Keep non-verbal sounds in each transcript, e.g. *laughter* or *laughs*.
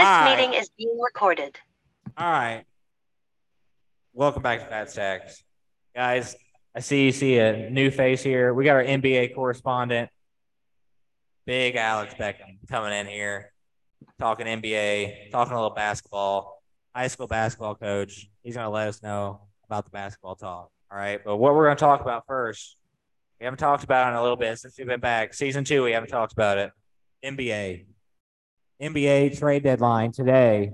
This Hi. meeting is being recorded. All right. Welcome back to Fat Stacks. Guys, I see you see a new face here. We got our NBA correspondent, Big Alex Beckham, coming in here, talking NBA, talking a little basketball, high school basketball coach. He's going to let us know about the basketball talk. All right. But what we're going to talk about first, we haven't talked about it in a little bit since we've been back. Season two, we haven't talked about it. NBA. NBA trade deadline today.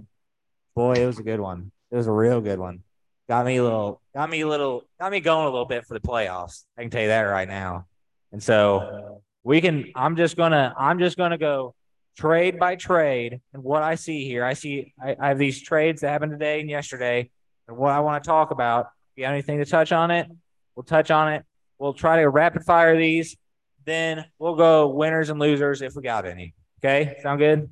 Boy, it was a good one. It was a real good one. Got me a little, got me a little, got me going a little bit for the playoffs. I can tell you that right now. And so we can. I'm just gonna. I'm just gonna go trade by trade. And what I see here, I see. I, I have these trades that happened today and yesterday. And what I want to talk about. If you have anything to touch on it, we'll touch on it. We'll try to rapid fire these. Then we'll go winners and losers if we got any. Okay, sound good?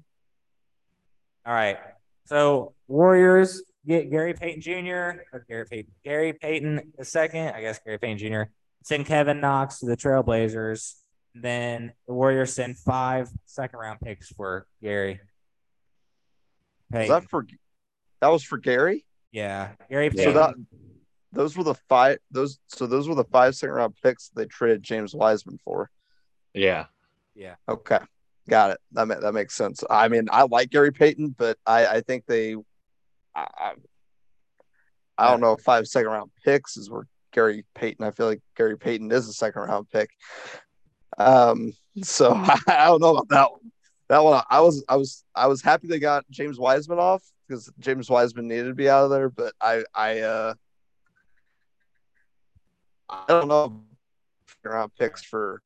All right. So Warriors get Gary Payton Jr. or Gary Payton, Gary Payton the second. I guess Gary Payton Jr. Send Kevin Knox to the Trailblazers. Then the Warriors send five second round picks for Gary. Was Payton. that for that was for Gary? yeah, Gary So Payton. that those were the five those so those were the five second round picks they traded James Wiseman for. Yeah. Yeah. Okay. Got it. That ma- that makes sense. I mean, I like Gary Payton, but I I think they I I, I don't know if five second round picks is where Gary Payton. I feel like Gary Payton is a second round pick. Um so *laughs* I don't know about that one. That one I was I was I was happy they got James Wiseman off because James Wiseman needed to be out of there, but I I uh I don't know if round picks for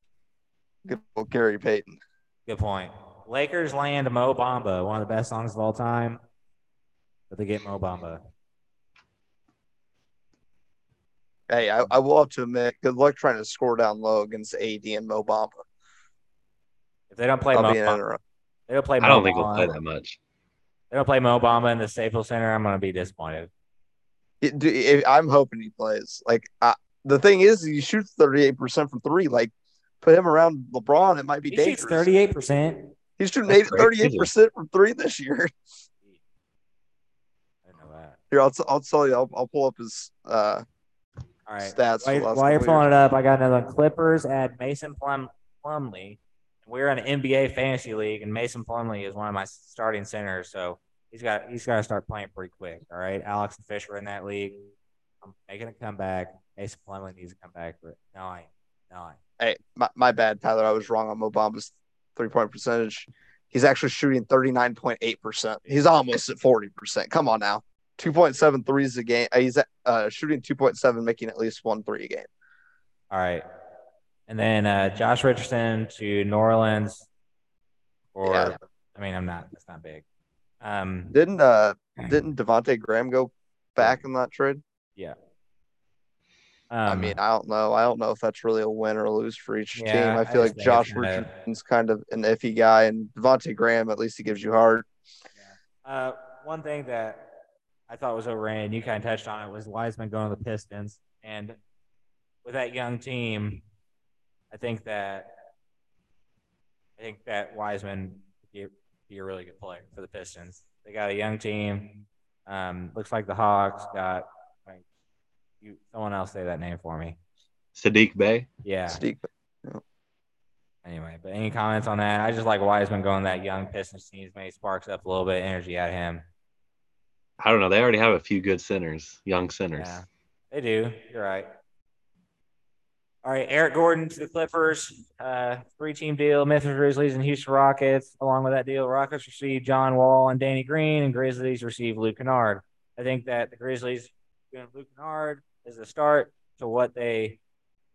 good old Gary Payton. Good point. Lakers land Mo Bamba, one of the best songs of all time. But they get Mo Bamba. Hey, I, I will have to admit, good luck trying to score down low against AD and Mo Bamba. If they don't play I'll Mo Bamba, they don't play Mo I don't think we'll play that much. They don't play Mo Bamba in the Staples Center. I'm gonna be disappointed. It- do- if- I'm hoping he plays. Like I, the thing is, he shoots 38 percent from three. Like put him around LeBron, it might be He dangerous. shoots 38 percent. He's shooting 38 percent from three this year. *laughs* I know that. Here, I'll, t- I'll tell you. I'll, I'll pull up his uh, All right. stats. While, while you're pulling it up, I got another one. Clippers add Mason Plum Plumlee. We're in an NBA fantasy league, and Mason Plumlee is one of my starting centers. So he's got he's got to start playing pretty quick. All right, Alex and Fisher in that league. I'm making a comeback. Mason Plumlee needs to come back. But no, I my, my bad, Tyler. I was wrong on Mo Bamba's three point percentage. He's actually shooting 39.8%. He's almost at 40%. Come on now. 2.7 threes a game. Uh, He's uh, shooting 2.7, making at least one three a game. All right. And then uh, Josh Richardson to New Orleans. Or Yeah. I mean, I'm not. That's not big. Um, Didn't uh *clears throat* didn't Devonte Graham go back in that trade? yeah. I Um, mean, I don't know. I don't know if that's really a win or a lose for each Yeah, team. I I feel just like Josh Richardson's kind of an iffy guy, and Devonte Graham at least he gives you heart. Uh, one thing that I thought was overrated, and you kind of touched on it, was Wiseman going to the Pistons. And with that young team, I think that I think that Wiseman would be, a really good player for the Pistons. They got a young team. Um, looks like the Hawks got you. Someone else say that name for me. Saddiq Bey. Yeah. Saddiq. Anyway, but any comments on that? I just like Wiseman going that young Pistons team. Maybe sparks up a little bit of energy out of him. I don't know. They already have a few good centers, young centers. Yeah, they do. You're right. All right, Eric Gordon to the Clippers. Uh, three-team deal. Memphis Grizzlies and Houston Rockets. Along with that deal, Rockets receive John Wall and Danny Green, and Grizzlies receive Luke Kennard. I think that the Grizzlies doing Luke Kennard is a start to what they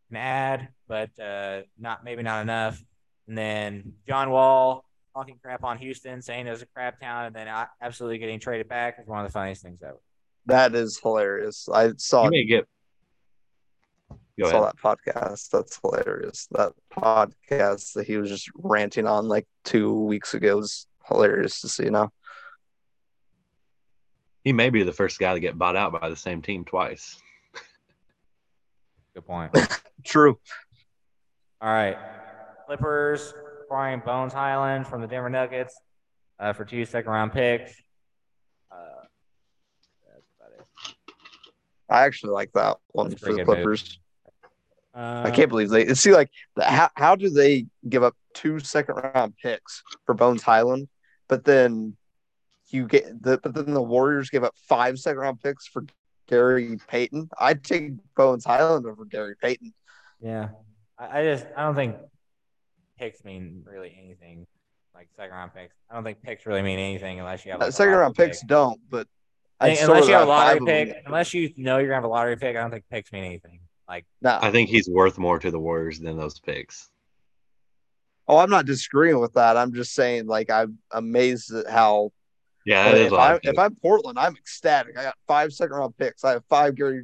can add, but uh, not maybe not enough. And then John Wall talking crap on Houston, saying it was a crap town, and then absolutely getting traded back is one of the funniest things ever. That is hilarious. I saw You may get. Go saw ahead. that podcast. That's hilarious. That podcast that he was just ranting on like two weeks ago was hilarious to see now. He may be the first guy to get bought out by the same team twice. Good point. *laughs* True. All right. Clippers acquiring Bones Hyland from the Denver Nuggets. uh, for two second round picks. Uh, that's about it. I actually like that one for the. Clippers. Uh, I can't believe they see like the, how how do they give up two second round picks for Bones Hyland, but then you get the but then the Warriors give up five second round picks for Gary Payton. I'd take Bones Hyland over Gary Payton. Yeah, I, I just I don't think picks mean really anything. Like second round picks, I don't think picks really mean anything unless you have like, Uh, a second round lottery picks pick. don't, but I think unless you have a lottery five of pick, unless you know you're gonna have a lottery pick, I don't think picks mean anything. Like No, I think he's worth more to the Warriors than those picks. oh, I'm not disagreeing with that. I'm just saying like I'm amazed at how Yeah, that is if what I I think. if I'm Portland, I'm ecstatic. I got five second round picks. I have five Gary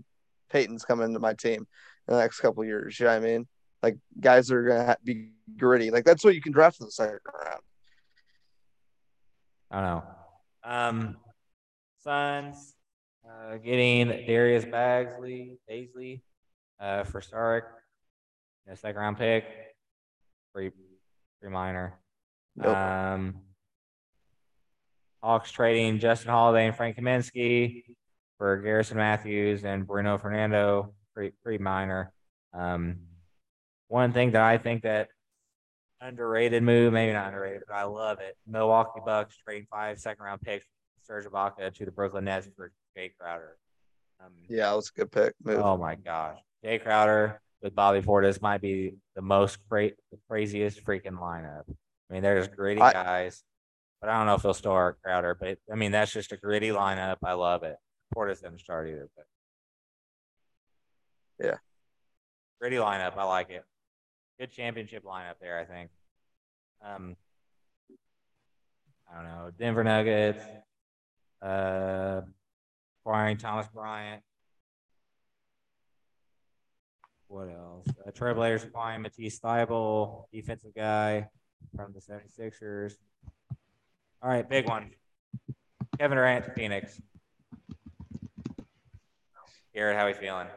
Paytons coming into my team in the next couple of years. You know what I mean? Like guys that are gonna be gritty. Like that's what you can draft in the second round. I don't know. Um, Suns uh, getting Darius Bazley, Bazley, uh, for Stark, a second round pick, pretty pretty minor. Nope. Um, Hawks trading Justin Holiday and Frank Kaminsky for Garrison Matthews and Bruno Fernando, pretty pretty minor. Um, one thing that I think that underrated move, maybe not underrated, but I love it. Milwaukee Bucks trading five second round picks, Serge Ibaka to the Brooklyn Nets for Jae Crowder. Um, Yeah, was a good pick. Move. Oh my gosh, Jae Crowder with Bobby Portis might be the most cra- craziest freaking lineup. I mean, they're just gritty I- guys, but I don't know if he'll start Crowder. But I mean, that's just a gritty lineup. I love it. Portis didn't start either, but Yeah. gritty lineup. I like it. Good championship lineup there. I think. Um, I don't know Denver Nuggets. Uh, acquiring Thomas Bryant. What else? Uh, Trailblazers acquiring Matisse Thybulle, defensive guy from the 76ers. All right, big one. Kevin Durant to Phoenix. Garrett, how are we feeling?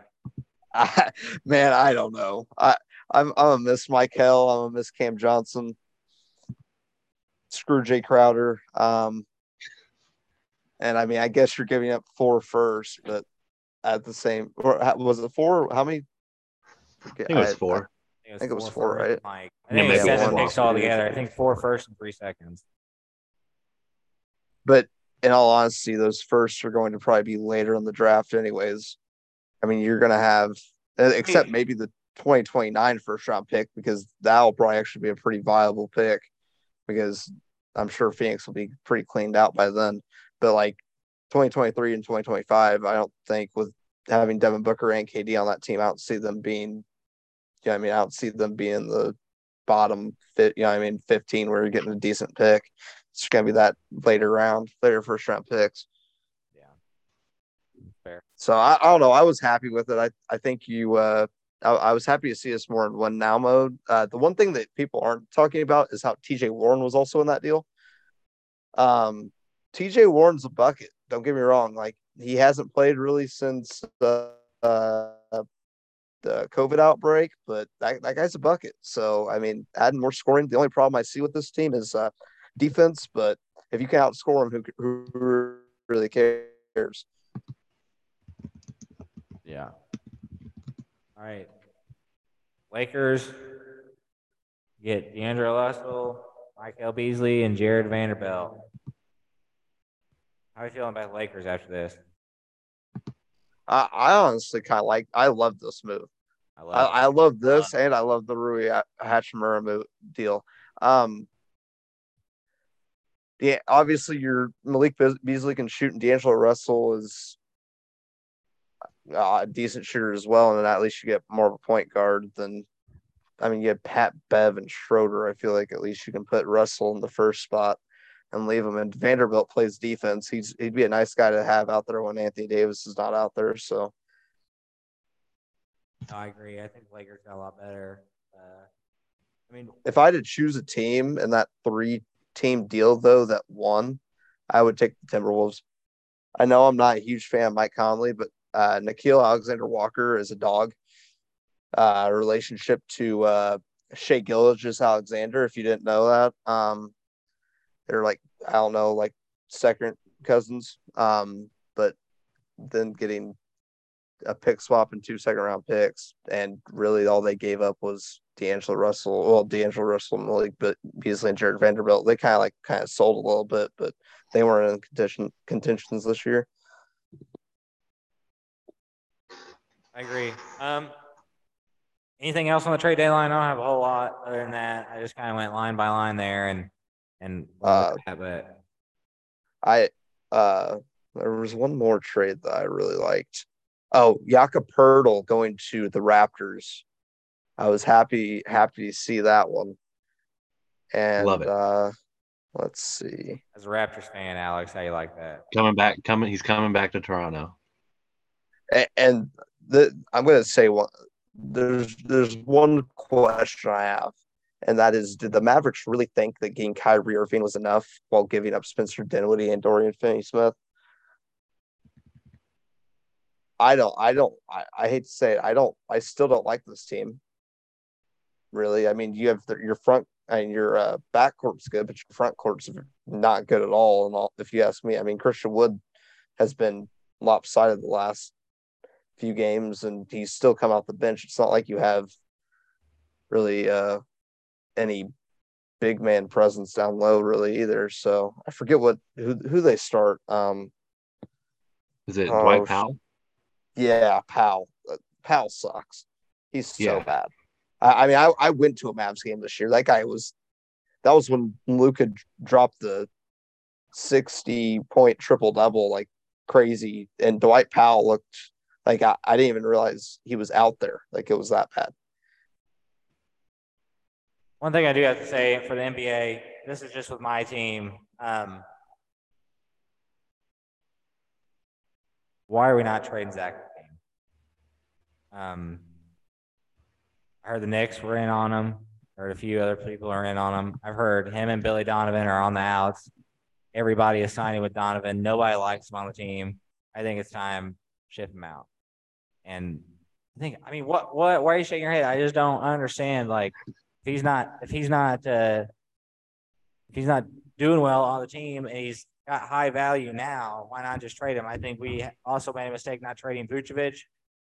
I, man, I don't know. I I'm I'm gonna miss Michael. I'm gonna miss Cam Johnson. Screw Jae Crowder. Um, and I mean, I guess you're giving up four first, but at the same, or was it four? How many? I think it was four. I think it was four, first, right? Mike. I Yeah, think it's maybe seven one. picks all together. I think four first and three seconds. But in all honesty, those firsts are going to probably be later in the draft, anyways. I mean, you're going to have, uh, except maybe the 2029 first round pick, because that'll probably actually be a pretty viable pick because I'm sure Phoenix will be pretty cleaned out by then. But like 2023 and 2025, I don't think with having Devin Booker and KD on that team, I don't see them being, you know, I mean, I don't see them being the bottom fit, you know, I mean, 15 where you're getting a decent pick. It's going to be that later round, later first round picks. Yeah. Fair. So I, I don't know. I was happy with it. I, I think you, uh, I, I was happy to see us more in one now mode. Uh, the one thing that people aren't talking about is how TJ Warren was also in that deal. Um, TJ Warren's a bucket. Don't get me wrong. Like he hasn't played really since uh, uh, the COVID outbreak, but that, that guy's a bucket. So I mean, adding more scoring. The only problem I see with this team is uh, defense. But if you can outscore them, who, who really cares? Yeah. All right. Lakers get D'Angelo Russell, Michael Beasley, and Jared Vanderbilt. How are you feeling about the Lakers after this? I, I honestly kind of like. I love this move. I I, love it. I love this, and I love the Rui Ha- Hachimura mo- deal. Um, yeah, obviously, your Malik Beasley can shoot, and D'Angelo Russell is uh, a decent shooter as well. And then at least you get more of a point guard than. I mean, you have Pat Bev and Schroeder. I feel like at least you can put Russell in the first spot and leave him. And Vanderbilt plays defense. He's he'd be a nice guy to have out there when Anthony Davis is not out there. So I agree. I think Lakers got a lot better. Uh, I mean, if I had to choose a team in that three team deal though that won, I would take the Timberwolves. I know I'm not a huge fan of Mike Conley, but uh, Nickeil Alexander Walker is a dog. Uh, relationship to uh, Shai Gilgeous Alexander, if you didn't know that. Um, they're like I don't know, like second cousins. Um, but then getting a pick swap and two second round picks, and really all they gave up was D'Angelo Russell. Well, D'Angelo Russell Malik but Beasley and Jared Vanderbilt. They kind of like kind of sold a little bit, but they weren't in contention contentions this year. I agree. Um, anything else on the trade deadline? I don't have a whole lot other than that. I just kind of went line by line there and and Uh, that, but I uh there was one more trade that I really liked. Oh, Jakob Poeltl going to the Raptors. I was happy happy to see that one. And Love it. uh let's see. as a Raptors fan, Alex, how you like that? Coming back, coming. He's coming back to Toronto. And, and the I'm gonna say one there's there's one question I have, and that is did the Mavericks really think that getting Kyrie Irving was enough while giving up Spencer Dinwiddie and Dorian Finney Smith? I don't I don't I, I hate to say it, I don't I still don't like this team. Really. I mean you have the, your front and your uh, back court's good, but your front court's not good at all. And all, if you ask me, I mean Christian Wood has been lopsided the last few games and he's still come off the bench. It's not like you have really uh any big man presence down low really either. So I forget what who who they start. Um Is it Oh, Dwight sh- Powell? Yeah, Powell. Uh, Powell sucks. He's so Yeah. bad. I, I mean, I, I went to a Mavs game this year. That guy was that was when Luka dropped the sixty point triple double like crazy, and Dwight Powell looked like I, I didn't even realize he was out there. Like it was that bad. One thing I do have to say for the NBA, this is just with my team. Um, why are we not trading Zach? Um, I heard the Knicks were in on him. I heard a few other people are in on him. I've heard him and Billy Donovan are on the outs. Everybody is signing with Donovan. Nobody likes him on the team. I think it's time to ship him out. And I think, I mean, what, what, why are you shaking your head? I just don't understand. Like, if he's not, if he's not, uh, if he's not doing well on the team and he's got high value now, why not just trade him? I think we also made a mistake not trading Vucevic.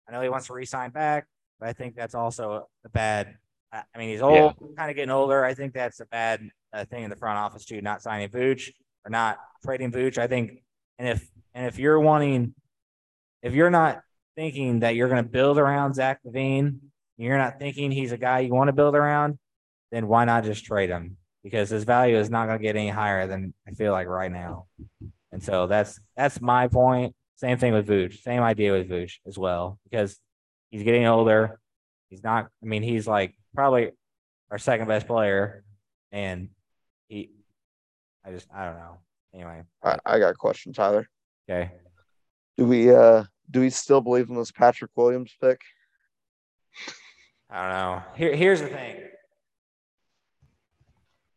I know he wants to re-sign back, but I think that's also a bad. I mean, he's old, kind of getting older. I think that's a bad uh, thing in the front office too, not signing Vooch or not trading Vooch. I think, and if and if you're wanting, if you're not thinking that you're going to build around Zach LaVine, you're not thinking he's a guy you want to build around, then why not just trade him? Because his value is not going to get any higher than I feel like right now. And so that's that's my point. Same thing with Vooch. Same idea with Vooch as well. Because he's getting older. He's not. I mean, he's like probably our second best player, and he. I just I don't know. Anyway, I, I got a question, Tyler. okay. Do we uh do we still believe in this Patrick Williams pick? I don't know. Here, here's the thing.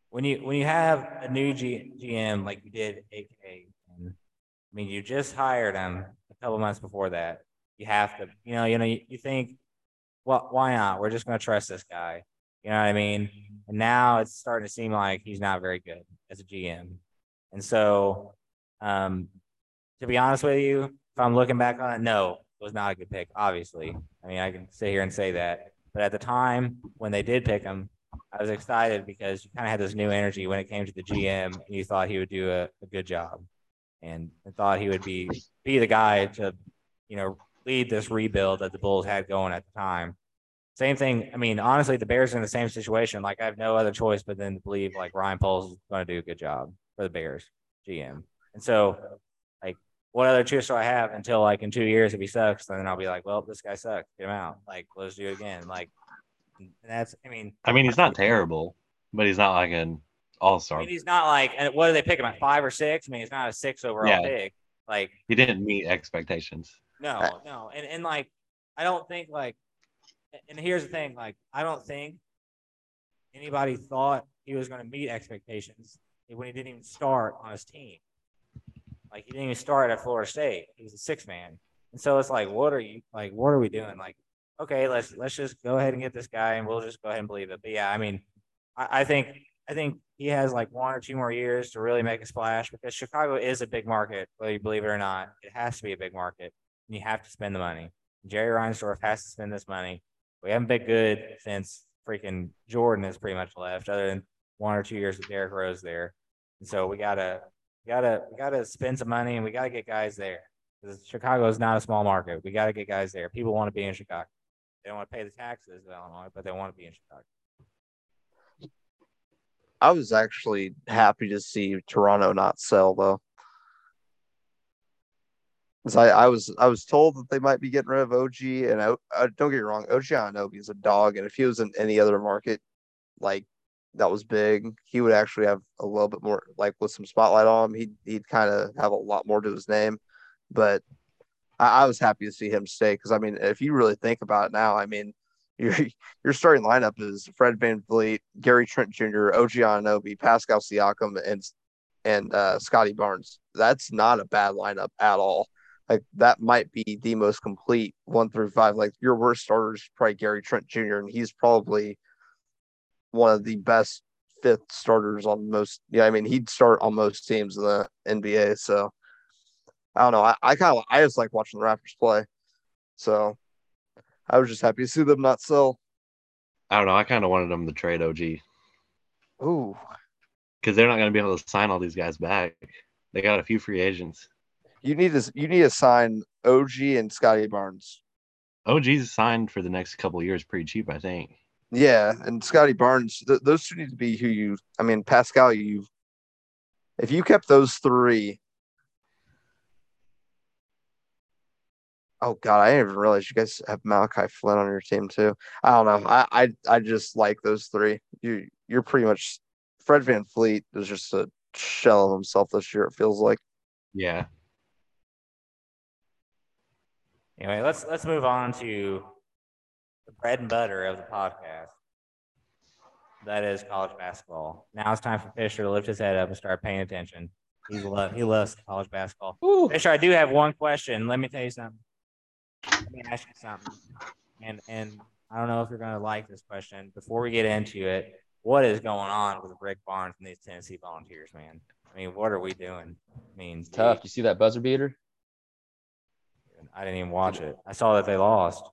When you when you have a new G, GM like you did AK, and, I mean you just hired him a couple months before that. You have to, you know, you know, you, you think, well, why not? We're just going to trust this guy. You know what I mean? And now it's starting to seem like he's not very good as a GM. And so, um, to be honest with you, if I'm looking back on it, no, it was not a good pick. Obviously, I mean, I can sit here and say that. But at the time when they did pick him, I was excited because you kind of had this new energy when it came to the GM, and you thought he would do a, a good job, and, and thought he would be be the guy to, you know, lead this rebuild that the Bulls had going at the time. Same thing. I mean, honestly, the Bears are in the same situation. Like I have no other choice but then to believe like Ryan Poles is going to do a good job for the Bears GM. And so, like, what other choice do I have until like in two years if he sucks? Then I'll be like, well, this guy sucks. Get him out. Like, let's do it again. Like, that's. I mean, I mean, he's not terrible, but he's not like an all I star. mean, he's not like. And what do they pick him at five or six? I mean, he's not a six overall Yeah. pick. Like, He didn't meet expectations. No, uh, no, and and like I don't think like, and here's the thing, like I don't think anybody thought he was going to meet expectations when he didn't even start on his team. Like he didn't even start at Florida State; he was a six man, and so it's like, what are you like? What are we doing? Like, okay, let's let's just go ahead and get this guy, and we'll just go ahead and believe it. But yeah, I mean, I, I think I think he has like one or two more years to really make a splash because Chicago is a big market, whether you believe it or not. It has to be a big market, and you have to spend the money. Jerry Reinsdorf has to spend this money. We haven't been good since freaking Jordan has pretty much left, other than one or two years with Derrick Rose there. And so we gotta, we gotta, we gotta spend some money, and we gotta get guys there. Chicago is not a small market. We gotta get guys there. People want to be in Chicago. They don't want to pay the taxes in Illinois, but they want to be in Chicago. I was actually happy to see Toronto not sell though. Because I, I was I was told that they might be getting rid of OG and I, I, uh, don't get me wrong, OG Anunoby is a dog, and if he was in any other market, like that was big, he would actually have a little bit more like with some spotlight on him. He'd he'd kind of have a lot more to his name, but I, I was happy to see him stay because I mean, if you really think about it now, I mean, *laughs* your your starting lineup is Fred Van VanVleet, Gary Trent Jr., OG Anunoby, Pascal Siakam, and and uh, Scottie Barnes. That's not a bad lineup at all. Like that might be the most complete one through five. Like your worst starter is probably Gary Trent Jr. and he's probably one of the best fifth starters on most. Yeah, I mean he'd start on most teams in the NBA. So I don't know. I, I kind of I just like watching the Raptors play. So I was just happy to see them not sell. I don't know. I kind of wanted them to trade OG Ooh, because they're not going to be able to sign all these guys back. They got a few free agents. you need to you need to sign OG and Scottie Barnes. OG's signed for the next couple of years pretty cheap, I think. Yeah, and Scottie Barnes. Th- those two need to be who you. I mean, Pascal. You, if you kept those three. Oh God, I didn't even realize you guys have Malachi Flynn on your team too. I don't know. I I, I just like those three. You you're pretty much Fred VanVleet is just a shell of himself this year. It feels like. Yeah. Anyway, let's let's move on to the bread and butter of the podcast. That is college basketball. Now it's time for Fisher to lift his head up and start paying attention. He love he loves college basketball. Fisher, I do have one question. Let me tell you something. Let me ask you something. And and I don't know if you're gonna like this question. Before we get into it, what is going on with Rick Barnes and these Tennessee Volunteers, man? I mean, what are we doing? I mean, Tough. You see that buzzer beater? I didn't even watch it. I saw that they lost.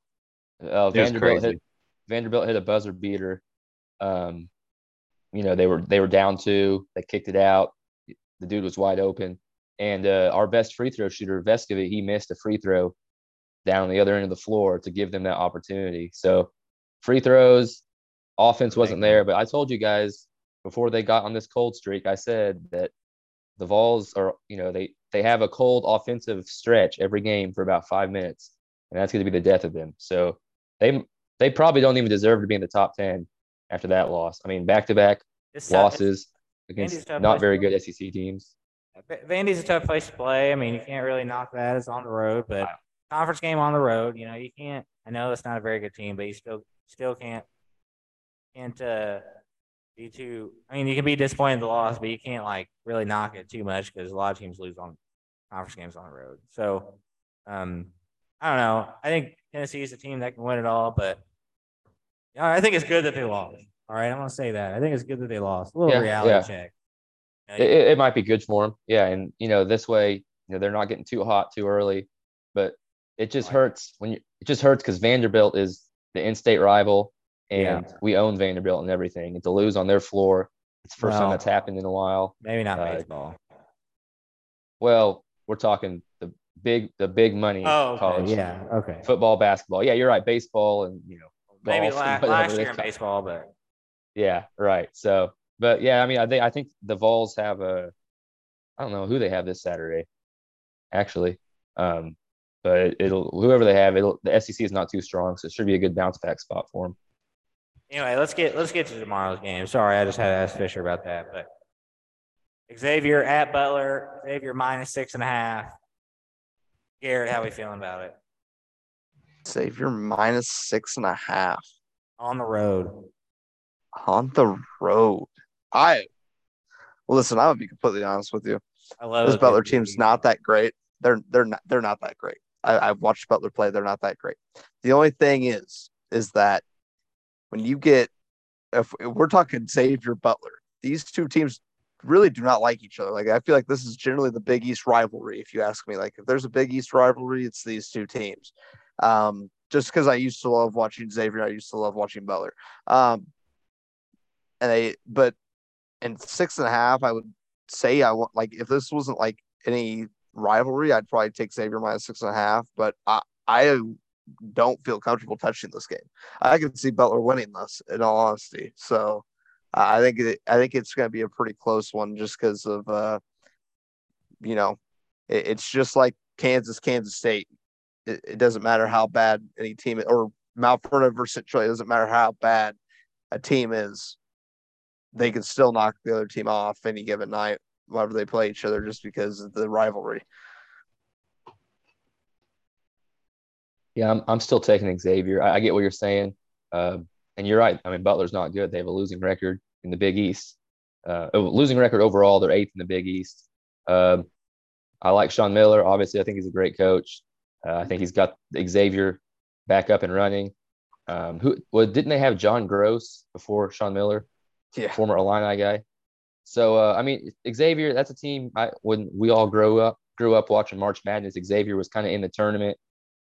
Uh, It Vanderbilt crazy. hit Vanderbilt hit a buzzer beater. Um, you know they were they were down two. They kicked it out. The dude was wide open, and uh, our best free throw shooter Vescovi he missed a free throw down the other end of the floor to give them that opportunity. So free throws, offense wasn't there. But I told you guys before they got on this cold streak, I said that the Vols are you know they they have a cold offensive stretch every game for about five minutes, and that's going to be the death of them. So they they probably don't even deserve to be in the top ten after that loss. I mean, back to back losses against not very good SEC teams. Vandy's a tough place to play. I mean, you can't really knock that. It's on the road, but conference game on the road, you know, you can't. I know it's not a very good team, but you still still can't can't uh, be too. I mean, you can be disappointed in the loss, but you can't like really knock it too much because a lot of teams lose on conference games on the road. So, um, I don't know. I think Tennessee is a team that can win it all, but you know, I think it's good that they lost. All right, I'm gonna say that. I think it's good that they lost. A little Yeah, reality yeah. check. You know, It, it, it might be good for them. Yeah, and you know this way, you know they're not getting too hot too early, but it just hurts when you. It just hurts because Vanderbilt is the in-state rival, Yeah. and we own Vanderbilt and everything. And to lose on their floor, it's the first Well- time that's happened in a while. Maybe not Uh, baseball. Well, we're talking the big, the big money Oh, college okay. yeah, okay. football, basketball. Yeah, you're right. Baseball and you know Maybe golf la- and whatever last year in baseball, but Yeah, right. So, but yeah, I mean, I think I think the Vols have a, I don't know who they have this Saturday, actually, um, but it'll whoever they have, it'll the SEC is not too strong, so it should be a good bounce back spot for them. anyway, let's get let's get to tomorrow's game. Sorry, I just had to ask Fisher about that. But Xavier at Butler, Xavier minus six and a half. Garrett, how are we feeling about it Xavier minus six and a half on the road? on the road. I well, listen. I'm gonna be completely honest with you. I love This Butler team's not that great. They're they're not they're not that great. I, I've watched Butler play. They're not that great. The only thing is is that when you get if, if we're talking Xavier Butler, these two teams really do not like each other. Like I feel like this is generally the Big East rivalry. If you ask me, like if there's a Big East rivalry, it's these two teams. Um, just because I used to love watching Xavier, I used to love watching Butler. Um, and they, but in six and a half, I would say I want like if this wasn't like any rivalry, I'd probably take Xavier minus six and a half. But I, I don't feel comfortable touching this game. I can see Butler winning this, in all honesty. So I think it, I think it's going to be a pretty close one, just because of uh, you know, it, it's just like Kansas, Kansas State. It, it, doesn't matter how bad any team or Mount Vernon versus Central. It doesn't matter how bad a team is. They can still knock the other team off any given night, whenever they play each other, just because of the rivalry. Yeah, I'm, I'm still taking Xavier. I, I get what you're saying. Uh, and you're right. I mean, Butler's not good. They have a losing record in the Big East. Uh, losing record overall. They're eighth in the Big East. Uh, I like Sean Miller. Obviously, I think he's a great coach. Uh, I think he's got Xavier back up and running. Um, who well, didn't they have John Gross before Sean Miller? Yeah, former Illini guy. So uh, I mean, Xavier, that's a team. I when we all grew up grew up watching March Madness. Xavier was kind of in the tournament.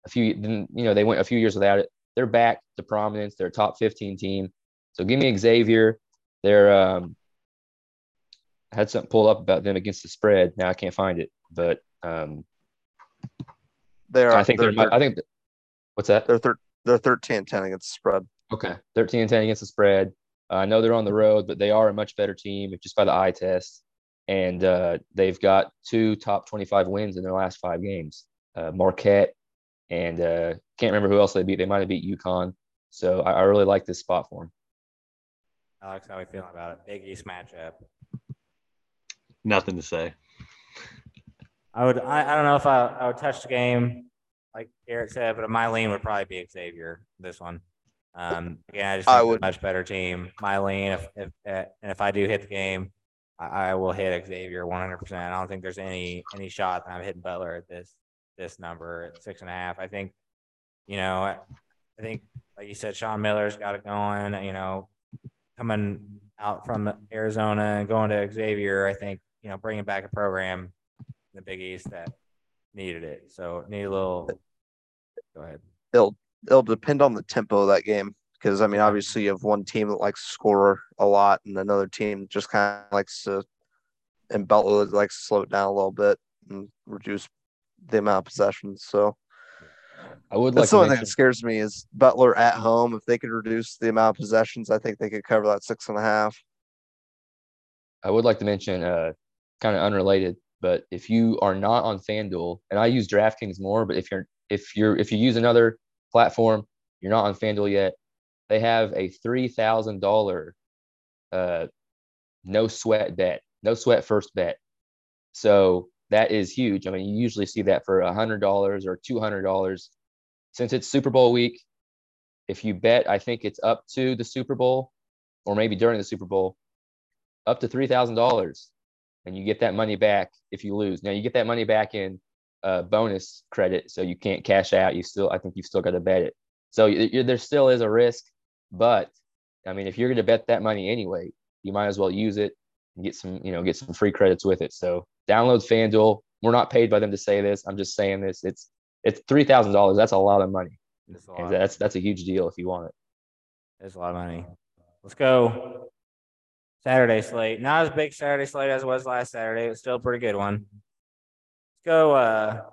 A few, then you know, they went a few years without it. They're back to prominence. They're a top 15 team. So give me Xavier. They're um, had something pulled up about them against the spread. Now I can't find it, but um, they're. I think they're. they're I think. What's that? They're thir- they're 13 10 against the spread. Okay, 13 and 10 against the spread. Uh, I know they're on the road, but they are a much better team just by the eye test. And uh, they've got two top 25 wins in their last five games. Uh, Marquette and uh, can't remember who else they beat. They might have beat UConn. So I, I really like this spot for them. Alex, how are we feeling about it? Big East matchup. Nothing to say. I would. I, I don't know if I, I would touch the game like Eric said, but my lean would probably be Xavier this one. Um, again, I just I would. much better team. My lean, if, if and if I do hit the game, I, I will hit Xavier 100. percent I don't think there's any any shot that I'm hitting Butler at this this number at six and a half. I think, you know, I, I think like you said, Sean Miller's got it going. You know, coming out from Arizona and going to Xavier, I think you know bringing back a program in the Big East that needed it. So need a little. Go ahead. It'll it'll depend on the tempo of that game because I mean obviously you have one team that likes to score a lot and another team just kind of likes to and Butler likes to slow it down a little bit and reduce the amount of possessions. So I would That's like the only thing that scares me is Butler at home. If they could reduce the amount of possessions, I think they could cover that six and a half. I would like to mention, uh, kind of unrelated, but if you are not on FanDuel, and I use DraftKings more, but if you're if you're if you use another platform, you're not on FanDuel yet, they have a three thousand dollar uh no sweat bet, no sweat first bet. So that is huge. I mean, you usually see that for a hundred dollars or two hundred dollars. Since it's Super Bowl week, if you bet, I think it's up to the Super Bowl, or maybe during the Super Bowl, up to three thousand dollars, and you get that money back if you lose. Now you get that money back in uh, bonus credit, so you can't cash out. You still, I think you've still got to bet it. So you, there still is a risk, but I mean, if you're going to bet that money anyway, you might as well use it and get some, you know, get some free credits with it. So download FanDuel. We're not paid by them to say this. I'm just saying this. It's it's three thousand dollars. That's a lot of money. Lot. That's that's a huge deal if you want it. It's a lot of money. Let's go. Saturday slate. Not as big Saturday slate as it was last Saturday. It's still a pretty good one. Go. Uh,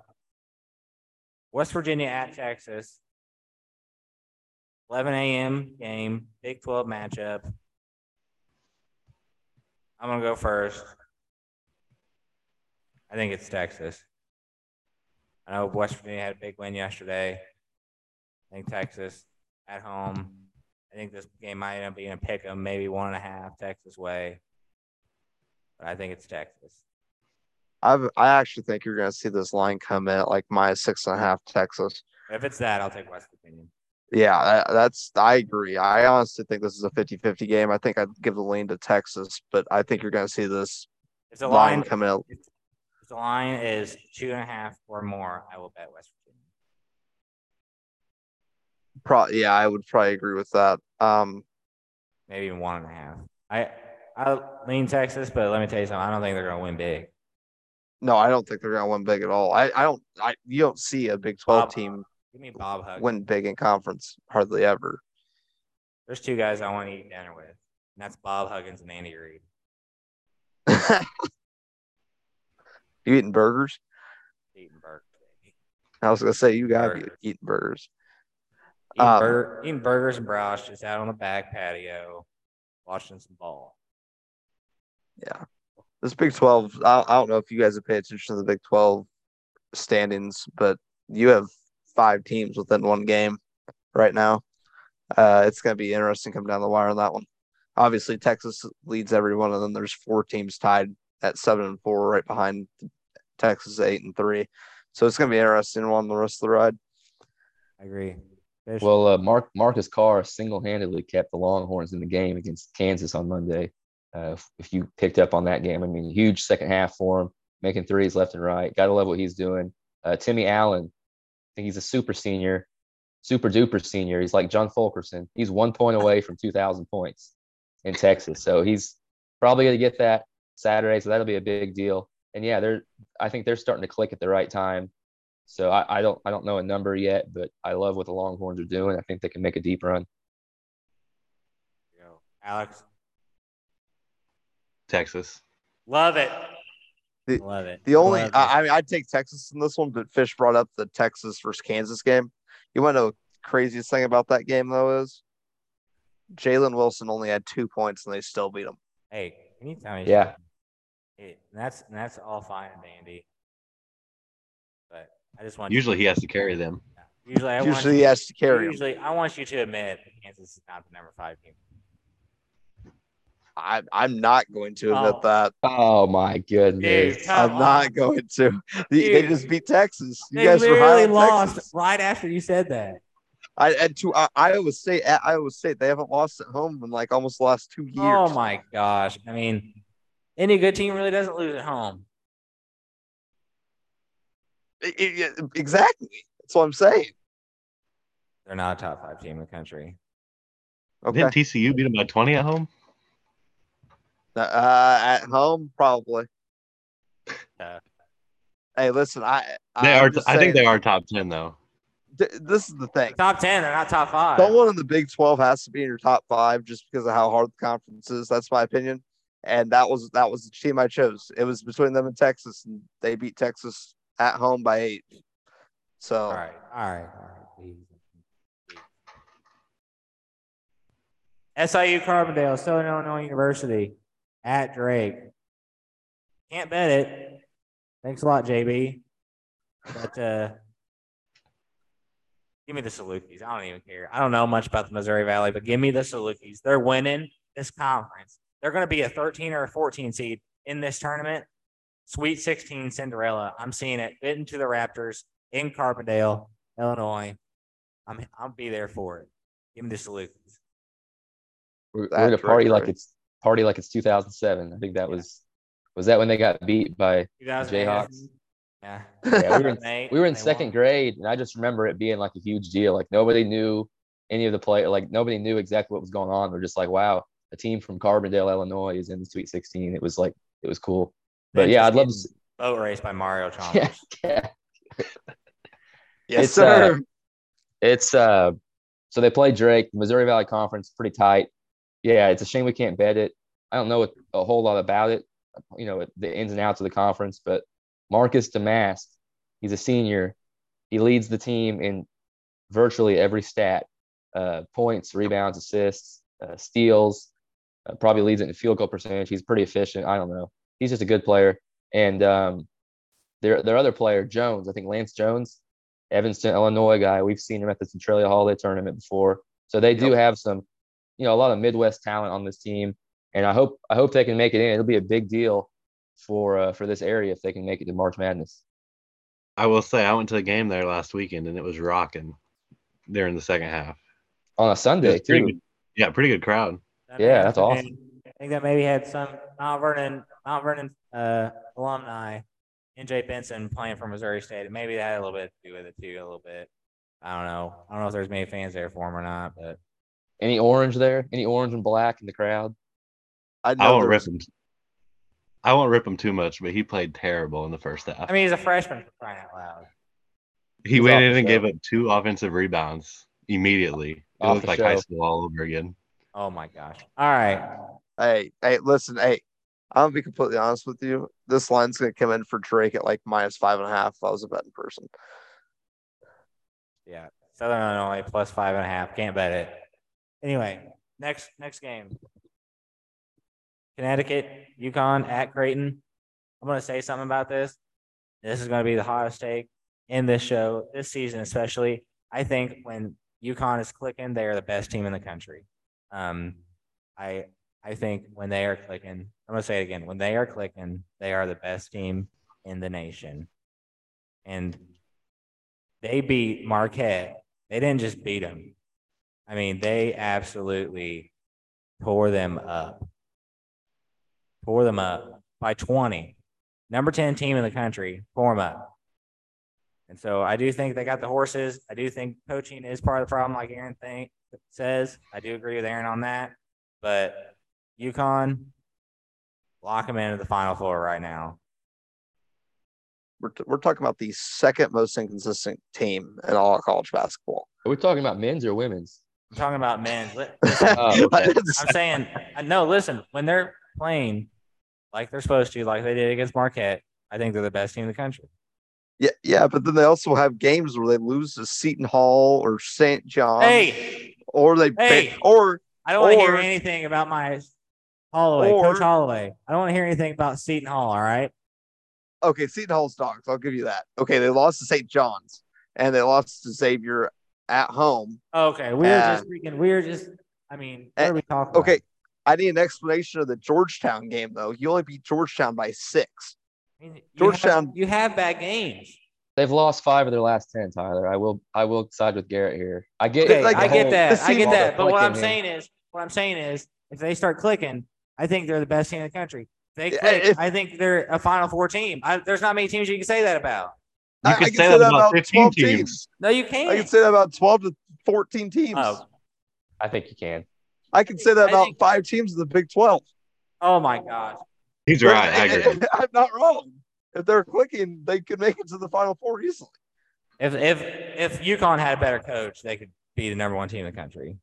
West Virginia at Texas. 11 a.m. game, Big 12 matchup. I'm gonna go first. I think it's Texas. I know West Virginia had a big win yesterday. I think Texas at home. I think this game might end up being a pick 'em, maybe one and a half Texas way. But I think it's Texas. I I actually think you're going to see this line come in at like minus six and a half Texas. If it's that, I'll take West Virginia. Yeah, that, that's I agree. I honestly think this is a 50-50 game. I think I'd give the lean to Texas, but I think you're going to see this if the line, line come in. If, if the line is two and a half or more, I will bet West Virginia. Pro, yeah, I would probably agree with that. Um, maybe even one and a half. I I lean Texas, but let me tell you something. I don't think they're going to win big. No, I don't think they're gonna win big at all. I, I don't I you don't see a Big Twelve Bob- team Give me Bob Huggins. win big in conference hardly ever. There's two guys I want to eat dinner with, and that's Bob Huggins and Andy Reid. *laughs* you eating burgers? Eating burgers. baby. I was gonna say you gotta be Burgers. eating burgers. Eating, Um, burger, eating burgers and browse just out on the back patio, watching some ball. Yeah. This Big 12, I, I don't know if you guys have paid attention to the Big 12 standings, but you have five teams within one game right now. Uh, it's going to be interesting coming down the wire on that one. Obviously, Texas leads everyone, and then there's four teams tied at seven and four, right behind Texas eight and three. So it's going to be interesting one the rest of the ride. I agree. Fish. Well, uh, Mark Marcus Carr single-handedly kept the Longhorns in the game against Kansas on Monday. Uh, if, if you picked up on that game, I mean, huge second half for him, making threes left and right. Got to love what he's doing. Uh, Timmy Allen, I think he's a super senior, super duper senior. He's like John Fulkerson. He's one point away from 2,000 points in Texas, so he's probably going to get that Saturday. So that'll be a big deal. And yeah, they're I think they're starting to click at the right time. So I, I don't I don't know a number yet, but I love what the Longhorns are doing. I think they can make a deep run. You. Alex, Texas. love it. The- love it. The only, Love it. I, I mean, I'd take Texas in this one, but Fish brought up the Texas versus Kansas game. You want to know the craziest thing about that game, though, is Jalen Wilson only had two points and they still beat him. hey, can you tell me? Yeah. something? Hey, and that's and that's all fine and dandy. But I just want Usually he has to carry them. Usually I want Usually you, he has to carry him. Usually I want you to admit Kansas is not the number five team. I, I'm not going to admit Oh. that. Oh my goodness. Dude, I'm not going to. *laughs* They, they just beat Texas. You They guys literally on lost Texas. right after you said that. I and to uh, Iowa State. At Iowa State, they haven't lost at home in like almost the last two years. Oh my gosh! I mean, any good team really doesn't lose at home. I- I- I- exactly. That's what I'm saying. They're not a top five team in the country. Okay. Didn't TCU beat them by 20 at home? Uh, at home, probably. Yeah. Hey, listen, I They I'm are. I think they are top 10 though. th- this is the thing. Top ten, they're not top five. Someone in the Big Twelve has to be in your top five just because of how hard the conference is. That's my opinion. And that was that was the team I chose. It was between them and Texas, and they beat Texas at home by eight. So all right, all right, all right. SIU Carbondale, Southern Illinois University, at Drake. Can't bet it. Thanks a lot, JB. But uh, give me the Salukis. I don't even care. I don't know much about the Missouri Valley, but give me the Salukis. They're winning this conference. They're going to be a 13 or a 14 seed in this tournament. Sweet 16 Cinderella. I'm seeing it. Fit into the Raptors in Carbondale, Illinois. I'm I'll be there for it. Give me the Salukis. We're, we're gonna party right, like it's party like it's 2007. I think that was was that when they got beat by Jayhawks. Yeah. *laughs* yeah, we were in, 2008, we were in second won. grade and I just remember it being like a huge deal. Like nobody knew any of the play like nobody knew exactly what was going on. We're just like, wow, a team from Carbondale, Illinois is in the Sweet 16. It was like it was cool. But Then yeah, I'd love to boat race by Mario *laughs* Chalmers. yeah, yeah. yes, It's, uh, sir. It's uh so they play Drake, Missouri Valley Conference, pretty tight. Yeah, it's a shame we can't bet it. I don't know a whole lot about it, you know, the ins and outs of the conference, but Marcus Domask, he's a senior. He leads the team in virtually every stat. Uh, points, rebounds, assists, uh, steals, uh, probably leads it in field goal percentage. He's pretty efficient. I don't know. He's just a good player. And um, their their other player, Jones, I think Lance Jones, Evanston, Illinois guy. We've seen him at the Centralia Holiday tournament before. So they do have some, you know, a lot of Midwest talent on this team. And I hope I hope they can make it in. It'll be a big deal for uh, for this area if they can make it to March Madness. I will say I went to a game there last weekend and it was rocking during the second half. On a Sunday was pretty too. good- Yeah, pretty good crowd. That Yeah, that's have that's awesome. I think that maybe had some Mount Vernon, Mount Vernon uh, alumni, NJ Benson playing for Missouri State. Maybe that had a little bit to do with it too, a little bit. I don't know. I don't know if there's many fans there for him or not, but Any orange there? Any orange and black in the crowd? I I won't rip him. I won't rip him too much, but he played terrible in the first half. I mean, he's a freshman for crying out loud. he he's went in the and gave up two offensive rebounds immediately. It Off looked the like high school all over again. Oh my gosh. All right. Hey, hey, listen, hey, I'm gonna be completely honest with you. This line's gonna come in for Drake at like minus five and a half if I was a betting person. Yeah. Southern Illinois plus five and a half. Can't bet it. Anyway, next next game. Connecticut, UConn at Creighton. I'm gonna say something about this. This is gonna be the hottest take in this show this season, especially. I think when UConn is clicking, they are the best team in the country. Um, I I think when they are clicking, I'm gonna say it again. When they are clicking, they are the best team in the nation. And they beat Marquette. They didn't just beat them. I mean, they absolutely tore them up. Tore them up by 20. Number 10 team in the country, tore them up. And so I do think they got the horses. I do think coaching is part of the problem, like Aaron think, says. I do agree with Aaron on that. But UConn, lock them into the final four right now. We're, t- we're talking about the second most inconsistent team in all of college basketball. Are we talking about men's or women's? I'm talking about men's. Li- *laughs* listen, Oh, *laughs* okay. I'm saying, uh, no, listen, when they're playing like they're supposed to, like they did against Marquette, I think they're the best team in the country. yeah, yeah, but then they also have games where they lose to Seton Hall or St. John, Hey, or they Hey! or I don't want to hear anything about my Holloway, Or- Coach Holloway. I don't want to hear anything about Seton Hall. All right. okay, Seton Hall's dogs. I'll give you that. Okay, they lost to St. John's and they lost to Xavier at home. Okay. We're just freaking, we're just, I mean, what Eh, are we talking about? Okay, I need an explanation of the Georgetown game though. You only beat Georgetown by six. I mean, you Georgetown- Have, you have bad games. They've lost five of their last ten. Tyler, I will I will side with Garrett here. I get Okay, like, I get that. I get that. But what I'm clicking saying is, what I'm saying is, if they start clicking, I think they're the best team in the country. They click, if- I think they're a Final Four team. I, there's not many teams you can say that about. You I- could I say can that about 15 12 teams. No, you can't. I can say that about 12 to 14 teams. Oh. I think you can. I can say that I about think- five teams in the Big 12. Oh my gosh. He's right. I agree. *laughs* I'm not wrong. If they're clicking, they could make it to the Final Four easily. If if if UConn had a better coach, they could be the number one team in the country.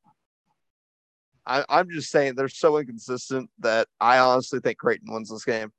I, I'm just saying they're so inconsistent that I honestly think Creighton wins this game.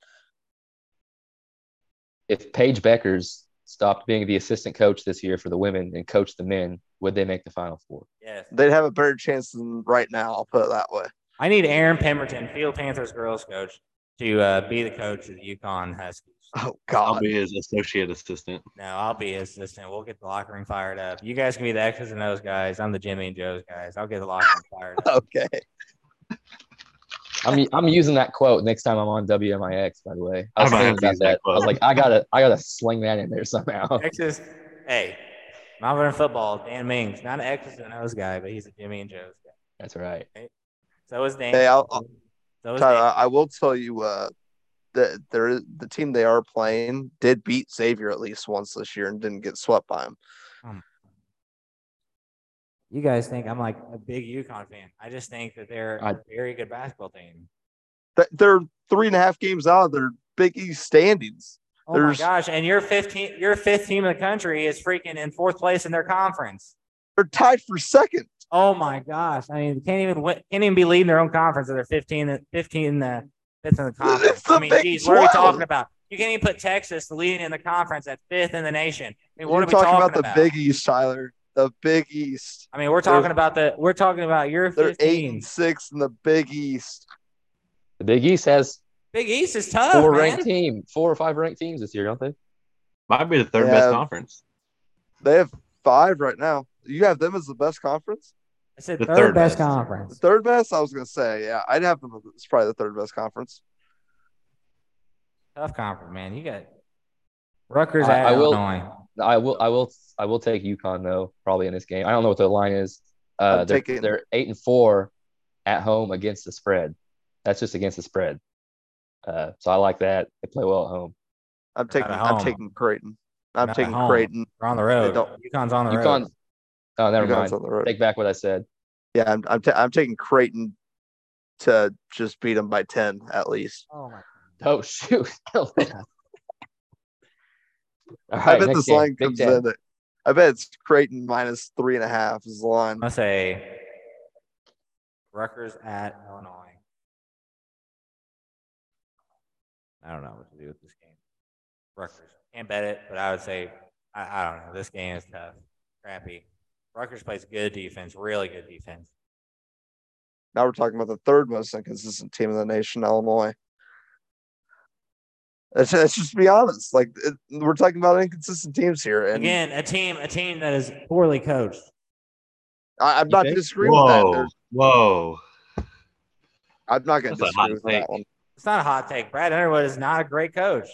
If Paige Bueckers stopped being the assistant coach this year for the women and coached the men, would they make the final four? Yes. They'd have a better chance than right now. I'll put it that way. I need Aaron Pemberton, Field Panthers girls coach, to uh, be the coach of the UConn Huskies. Oh God! I'll be his associate assistant. No, I'll be his assistant. We'll get the locker room fired up. You guys can be the X's and O's guys. I'm the Jimmy and Joe's guys. I'll get the locker room fired up. *laughs* Okay. I'm I'm using that quote next time I'm on WMIX. By the way, I was I might thinking about use that that. I was like, I gotta I gotta sling that in there somehow. *laughs* X's, hey, Malvern football, Dan Mings, not an X's and O's guy, but he's a Jimmy and Joe's guy. That's right. So is Dan. Hey, I'll- I'll- so is Tyler, Dan. I I will tell you uh, that there is the team they are playing did beat Xavier at least once this year and didn't get swept by him. You guys think I'm like a big UConn fan. I just think that they're I- a very good basketball team. They're three and a half games out of their Big East standings. Oh my gosh! And your 15, your fifth team in the country is freaking in fourth place in their conference. They're tied for second. Oh my gosh! I mean, can't even can't even be leading their own conference. They're 15, and- 15 in the fifth in the conference. The I mean, Big geez, what are we talking about? You can't even put Texas leading in the conference at fifth in the nation. I mean, what You're are we talking talking about the Big East, Tyler. The Big East. I mean, we're talking about the we're talking about your They're 15. eight and six in the Big East. The Big East has Big East is tough, four man. ranked team, four or five ranked teams this year, don't they? Might be the third Yeah. best conference. They have five right now. You have them as the best conference. I said The third, third best, best. The conference. third best, I was gonna say, yeah, I'd have them. as probably the third best conference. Tough conference, man. You got Rutgers I- at I will- Illinois. I will I will I will take UConn though, probably in this game. I don't know what the line is. Uh, I'm they're, taking- they're eight and four at home against the spread. That's just against the spread. Uh, so I like that. They play well at home. I'm taking. at I'm taking Creighton. I'm Not taking home. Creighton. We're on the road. UConn's on the UConn. road. Oh, never You guys mind. on the road. Take back what I said. Yeah, I'm. I'm, ta- I'm taking Creighton to just beat them by ten at least. Oh my. God. Oh shoot! *laughs* All I bet this game, line Big comes Ten. in. At, I bet it's Creighton minus three and a half is the line. I'm say Rutgers at Illinois. I don't know what to do with this game. Rutgers can't bet it, but I would say I, I don't know. This game is tough, crappy. Rutgers plays good defense, really good defense. Now we're talking about the third most inconsistent team in the nation, Illinois. Let's, let's just be honest. Like it, we're talking about inconsistent teams here, and Again, a team, a team that is poorly coached. I, I'm You not disagreeing with that. Whoa, There's, whoa. I'm not going to That's disagree with take. that one. It's not a hot take. Brad Underwood is not a great coach.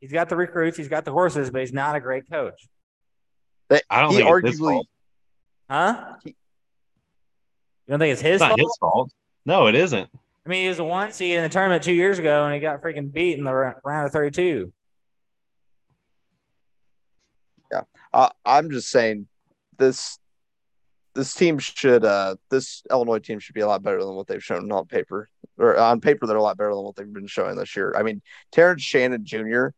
He's got the recruits, he's got the horses, but he's not a great coach. They, I don't he think it's his arguably fault. Huh? He- You don't think it's his It's not fault? his fault. No, it isn't. I mean, he was a one seed in the tournament two years ago, and he got freaking beat in the round of 32. I, I'm just saying this this team should uh this Illinois team should be a lot better than what they've shown on paper. Or on paper, they're a lot better than what they've been showing this year. I mean, Terrence Shannon Jr.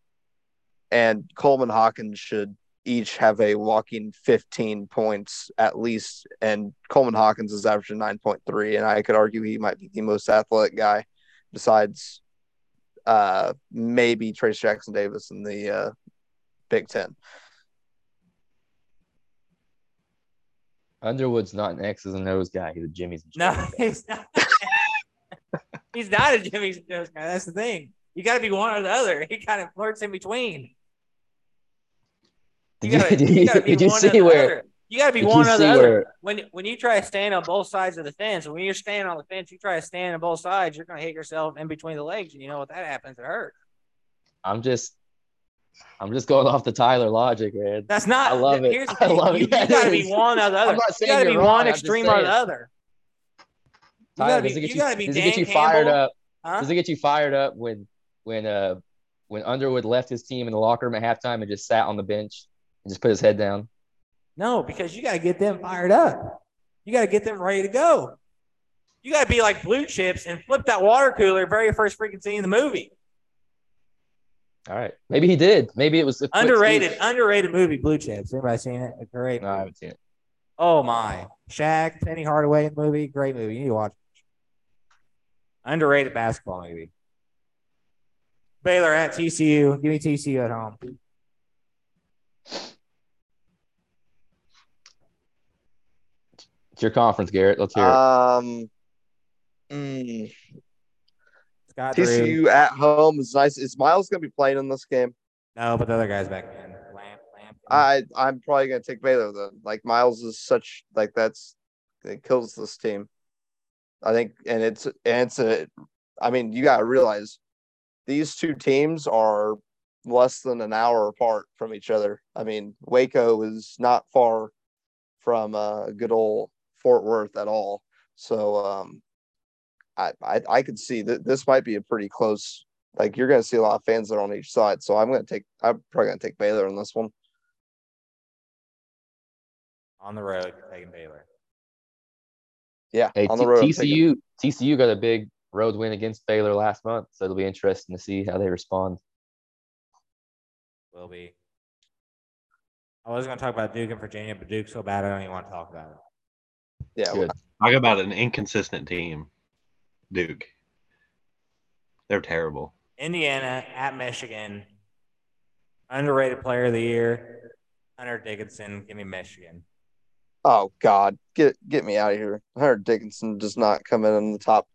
and Coleman Hawkins should each have a walking 15 points at least, and Coleman Hawkins is averaging 9.3, and I could argue he might be the most athletic guy besides uh maybe Trayce Jackson Davis in the uh Big Ten. Underwood's not an X's and O's guy. He's a Jimmy's. and No, guy. he's not. *laughs* he's not a Jimmy Jones guy. That's the thing. You got to be one or the other. He kind of flirts in between. You you, gotta, did *laughs* you you, gotta be did you one or see the where? other. You got to be did one or the other. where- When when you try to stand on both sides of the fence, when you're standing on the fence, you try to stand on both sides. You're going to hit yourself in between the legs, and you know what that happens. It hurts. I'm just, I'm just going off the Tyler logic, man. That's not. I love it. Here's *laughs* I love it. You, Yeah, got to be *laughs* one or the other. You saying got to be wrong, one extreme or the other. You Tyler, gotta be- does it get you you, gotta be does it get you Campbell. fired up? Huh? Does it get you fired up when, when, uh, when Underwood left his team in the locker room at halftime and just sat on the bench just put his head down? No, because you got to get them fired up. You got to get them ready to go. You got to be like blue chips and flip that water cooler very first freaking scene in the movie. All right, maybe he did. Maybe it was Underrated, underrated movie, Blue Chips. Anybody seen it? A great. No, I haven't seen it. Oh my, Shaq, Penny Hardaway movie, great movie. You need to watch. it. Underrated basketball movie. Baylor at TCU. Give me TCU at home. It's your conference, Garrett. Let's hear it. Um, mm, Scott Drew. TCU at home is nice. Is Miles going to be playing in this game? No, but the other guy's back in. Lamp, Lamp. I I'm probably going to take Baylor though. Like Miles is such like that's it kills this team. I think, and it's and it's a. I mean, you got to realize these two teams are less than an hour apart from each other. I mean, Waco is not far from uh, good old Fort Worth at all. So um, I, I I could see that this might be a pretty close. Like you're going to see a lot of fans that are on each side. So I'm going to take. I'm probably going to take Baylor on this one. on the road, taking Baylor. Yeah, Hey, on the road. TCU TCU got a big road win against Baylor last month, so it'll be interesting to see how they respond. Will be. I was going to talk about Duke and Virginia, but Duke's so bad I don't even want to talk about it. Yeah, Good. Talk about an inconsistent team, Duke. They're terrible. Indiana at Michigan. Underrated player of the year. Hunter Dickinson. Give me Michigan. Oh God, get get me out of here. Hunter Dickinson does not come in in the top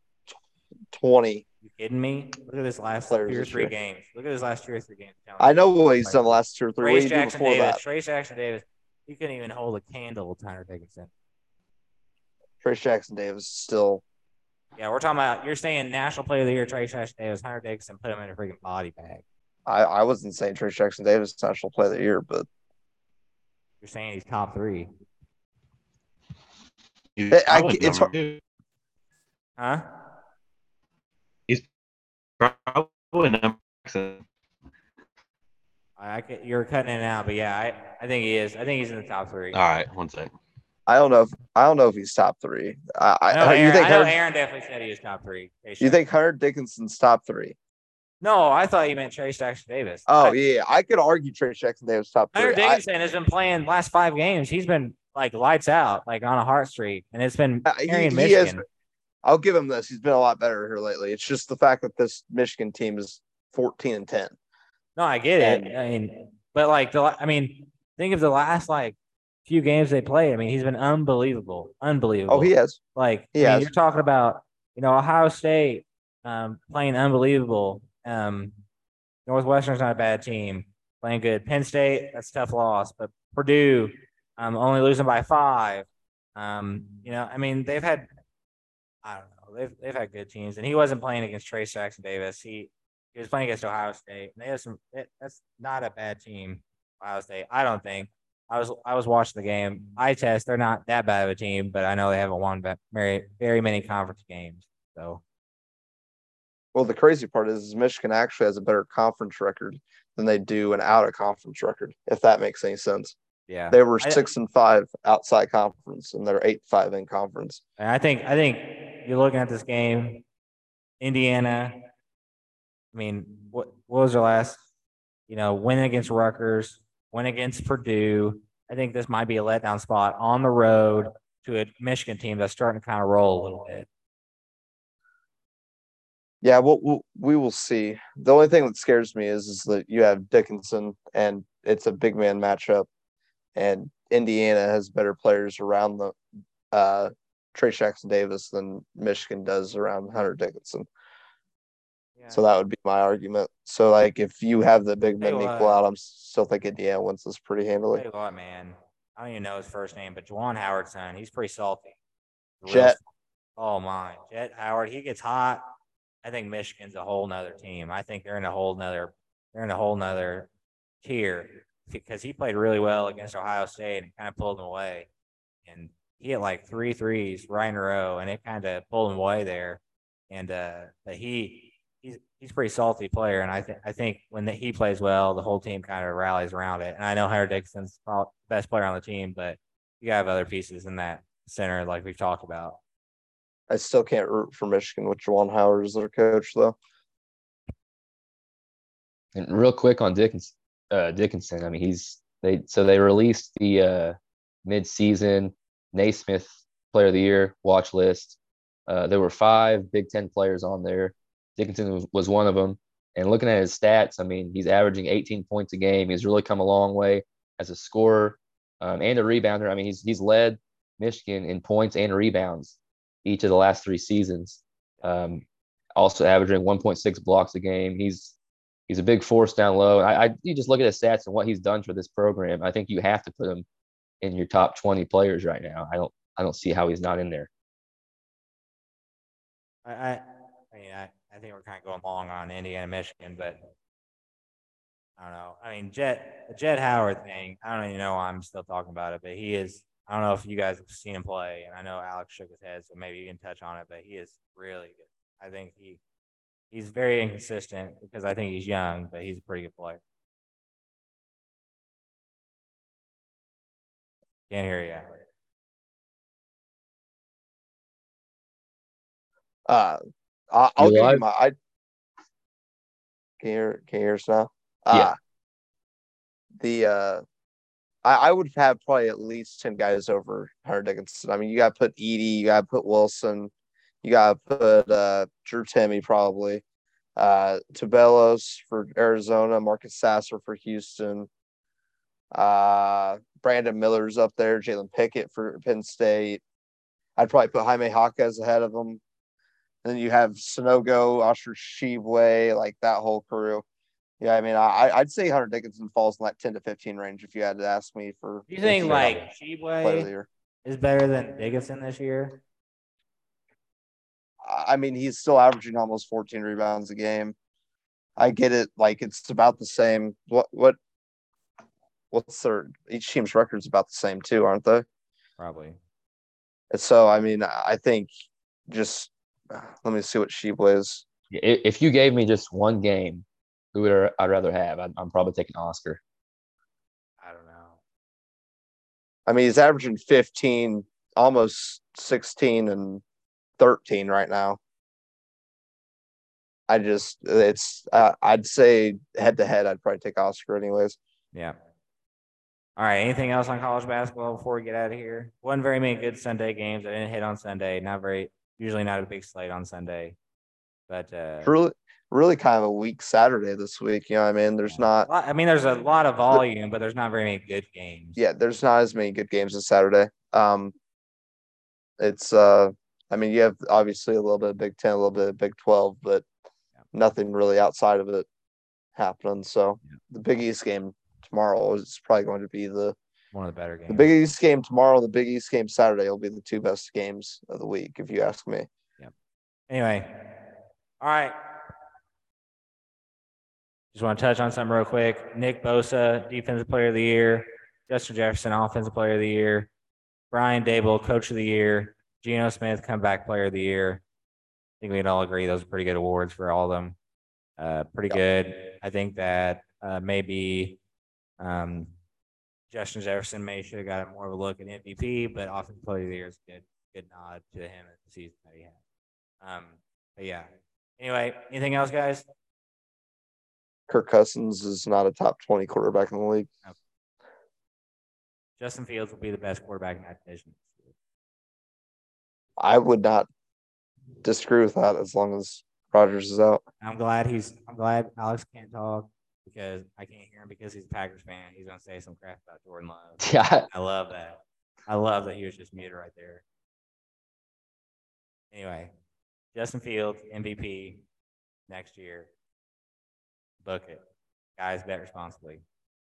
twenty. You kidding me? Look at this last two or three year. games. Look at his last two or three games. I know what he's done the last two or three. What Trayce did Jackson Davis. that? Trayce Jackson Davis. He couldn't even hold a candle to Hunter Dickinson. Trayce Jackson Davis still. Yeah, we're talking about. You're saying National Player of the Year, Trayce Jackson Davis, Hunter Dickinson, put him in a freaking body bag. I, I wasn't saying Trayce Jackson Davis national Player of the year, but You're saying he's top three, He's Hey, I- it's hard- two. huh? Probably number six. I, I could, you're cutting it out, but yeah, I, I think he is. I think he's in the top three. All right, one second. I don't know if I don't know if he's top three. I, I know, I, Aaron, you think I know Hunter, Aaron definitely said he was top three. you think Hunter Dickinson's top three? No, I thought you meant Trey Jackson Davis. Oh I- yeah, I could argue Trey Jackson Davis top Hunter three. I, Dickinson has been playing last five games. He's been like lights out, like on a heart streak, and it's been Uh, he- carrying he has- Michigan. I'll give him this. He's been a lot better here lately. It's just the fact that this Michigan team is 14 and 10. No, I get it. I mean, but like the, I mean, think of the last like few games they played. I mean, he's been unbelievable, unbelievable. Oh, he has. Like, He I mean, you're talking about, you know, Ohio State um, playing unbelievable. Um, Northwestern's not a bad team, playing good. Penn State, that's a tough loss, but Purdue, um, only losing by five. Um, you know, I mean, they've had, I don't know, they've they've had good teams, and he wasn't playing against Trayce Jackson Davis. He he was playing against Ohio State. And they have some. It, that's not a bad team, Ohio State. I don't think. I was I was watching the game. Mm-hmm. I test. They're not that bad of a team, but I know they haven't won very very many conference games. So Well, the crazy part is, is Michigan actually has a better conference record than they do an out of conference record, if that makes any sense. yeah, They were I- six and five outside conference, and they're eight five in conference. And I think I think you're looking at this game, Indiana. I mean, what what was their last? You know, win against Rutgers, win against Purdue. I think this might be a letdown spot on the road to a Michigan team that's starting to kind of roll a little bit. Yeah, we'll, we'll we will see. The only thing that scares me is is that you have Dickinson, and it's a big man matchup, and Indiana has better players around the uh, Trey Jackson Davis than Michigan does around Hunter Dickinson. So that would be my argument. So like if you have the big men equal out, I'm still think Indiana wins this pretty handily. Tell you what, man. I don't even know his first name, but Juwan Howard's son, he's pretty salty. Real Jet. salty. Oh my, Jett Howard, he gets hot. I think Michigan's a whole nother team. I think they're in a whole nother they're in a whole nother tier because he played really well against Ohio State and kind of pulled them away. And he had like three threes right in a row, and it kind of pulled him away there. And uh, but he he's he's a pretty salty player, and I think I think when the, he plays well, the whole team kind of rallies around it. And I know Hunter Dixon's probably the best player on the team, but you have other pieces in that center, like we've talked about. I still can't root for Michigan with Juwan Howard as their coach though. And real quick on Dickinson, uh, Dickinson. I mean, he's they so they released the uh, mid-season Naismith Player of the Year watch list. Uh, there were five Big Ten players on there. Dickinson was, one of them. And looking at his stats, I mean, he's averaging 18 points a game. He's really come a long way as a scorer um, and a rebounder. I mean, he's he's led Michigan in points and rebounds each of the last three seasons. Um, also averaging 1.6 blocks a game. He's he's a big force down low. I, I you just look at his stats and what he's done for this program. I think you have to put him in your top 20 players right now. I don't I don't see how he's not in there. I think we're kind of going long on Indiana, Michigan, but I don't know. I mean Jett the Jett Howard thing. I don't even know why I'm still talking about it, but he is. I don't know if you guys have seen him play, and I know Alex shook his head, so maybe you can touch on it. But he is really good. I think he he's very inconsistent because I think he's young, but he's a pretty good player. Can't hear you. Uh, I, I'll You give live? you my. I, can you hear? Can you hear us now? Yeah. Uh, the uh, I, I would have probably at least ten guys over Hunter Dickinson. I mean, you got to put Edey, you got to put Wilson, you got to put uh, Drew Timme probably, uh, Tubelis for Arizona, Marcus Sasser for Houston, uh, Brandon Miller's up there, Jalen Pickett for Penn State. I'd probably put Jaime Jaquez ahead of him. Then you have Sanogo, Oscar Tshiebwe, like that whole crew. Yeah, I mean, I I'd say Hunter Dickinson falls in that ten to fifteen range if you had to ask me for. Do you think like player of the Tshiebwe year. is better than Dickinson this year? I mean, he's still averaging almost fourteen rebounds a game. I get it. Like it's about the same. What what? What's their each team's record's about the same too, aren't they? Probably. And so I mean, I think just let me see what she is. I- If you gave me just one game, who would I- I'd rather have? I'd, I'm probably taking Oscar. I don't know. I mean, he's averaging 15, almost 16 and 13 right now. I just, it's, uh, I'd say head to head, I'd probably take Oscar anyways. Yeah. All right. Anything else on college basketball before we get out of here? Wasn't very many good Sunday games. I didn't hit on Sunday. Not very. Usually not a big slate on Sunday, but uh, Really, really kind of a weak Saturday this week. You know I mean? There's not, lot- I mean, there's a lot of volume, but there's not very many good games. yeah, there's not as many good games this Saturday. Um, it's, uh, I mean, you have obviously a little bit of Big Ten, a little bit of Big 12, but Yeah. nothing really outside of it happening. So Yeah. the Big East game tomorrow is probably going to be the One of the better games. The Big East game tomorrow, the Big East game Saturday will be the two best games of the week, if you ask me. Yeah. Anyway, all right. Just want to touch on something real quick. Nick Bosa, Defensive Player of the Year. Justin Jefferson, Offensive Player of the Year. Brian Daboll, Coach of the Year. Geno Smith, Comeback Player of the Year. I think we can all agree those are pretty good awards for all of them. Uh, pretty good. I think that uh, maybe um, Justin Jefferson may should have got more of a look at MVP, but Offensive Player of the Year is a good, good nod to him at the season that he had. Um, but yeah. Anyway, anything else, guys? Kirk Cousins is not a top 20 quarterback in the league. Justin Fields will be the best quarterback in that division. I would not disagree with that as long as Rodgers is out. I'm glad he's. I'm glad Alex can't talk because I can't hear him because he's a Packers fan. He's gonna say some crap about Jordan Love. *laughs* Yeah, I love that. I love that he was just muted right there. Anyway, Justin Fields MVP next year. Book it, guys. Bet responsibly.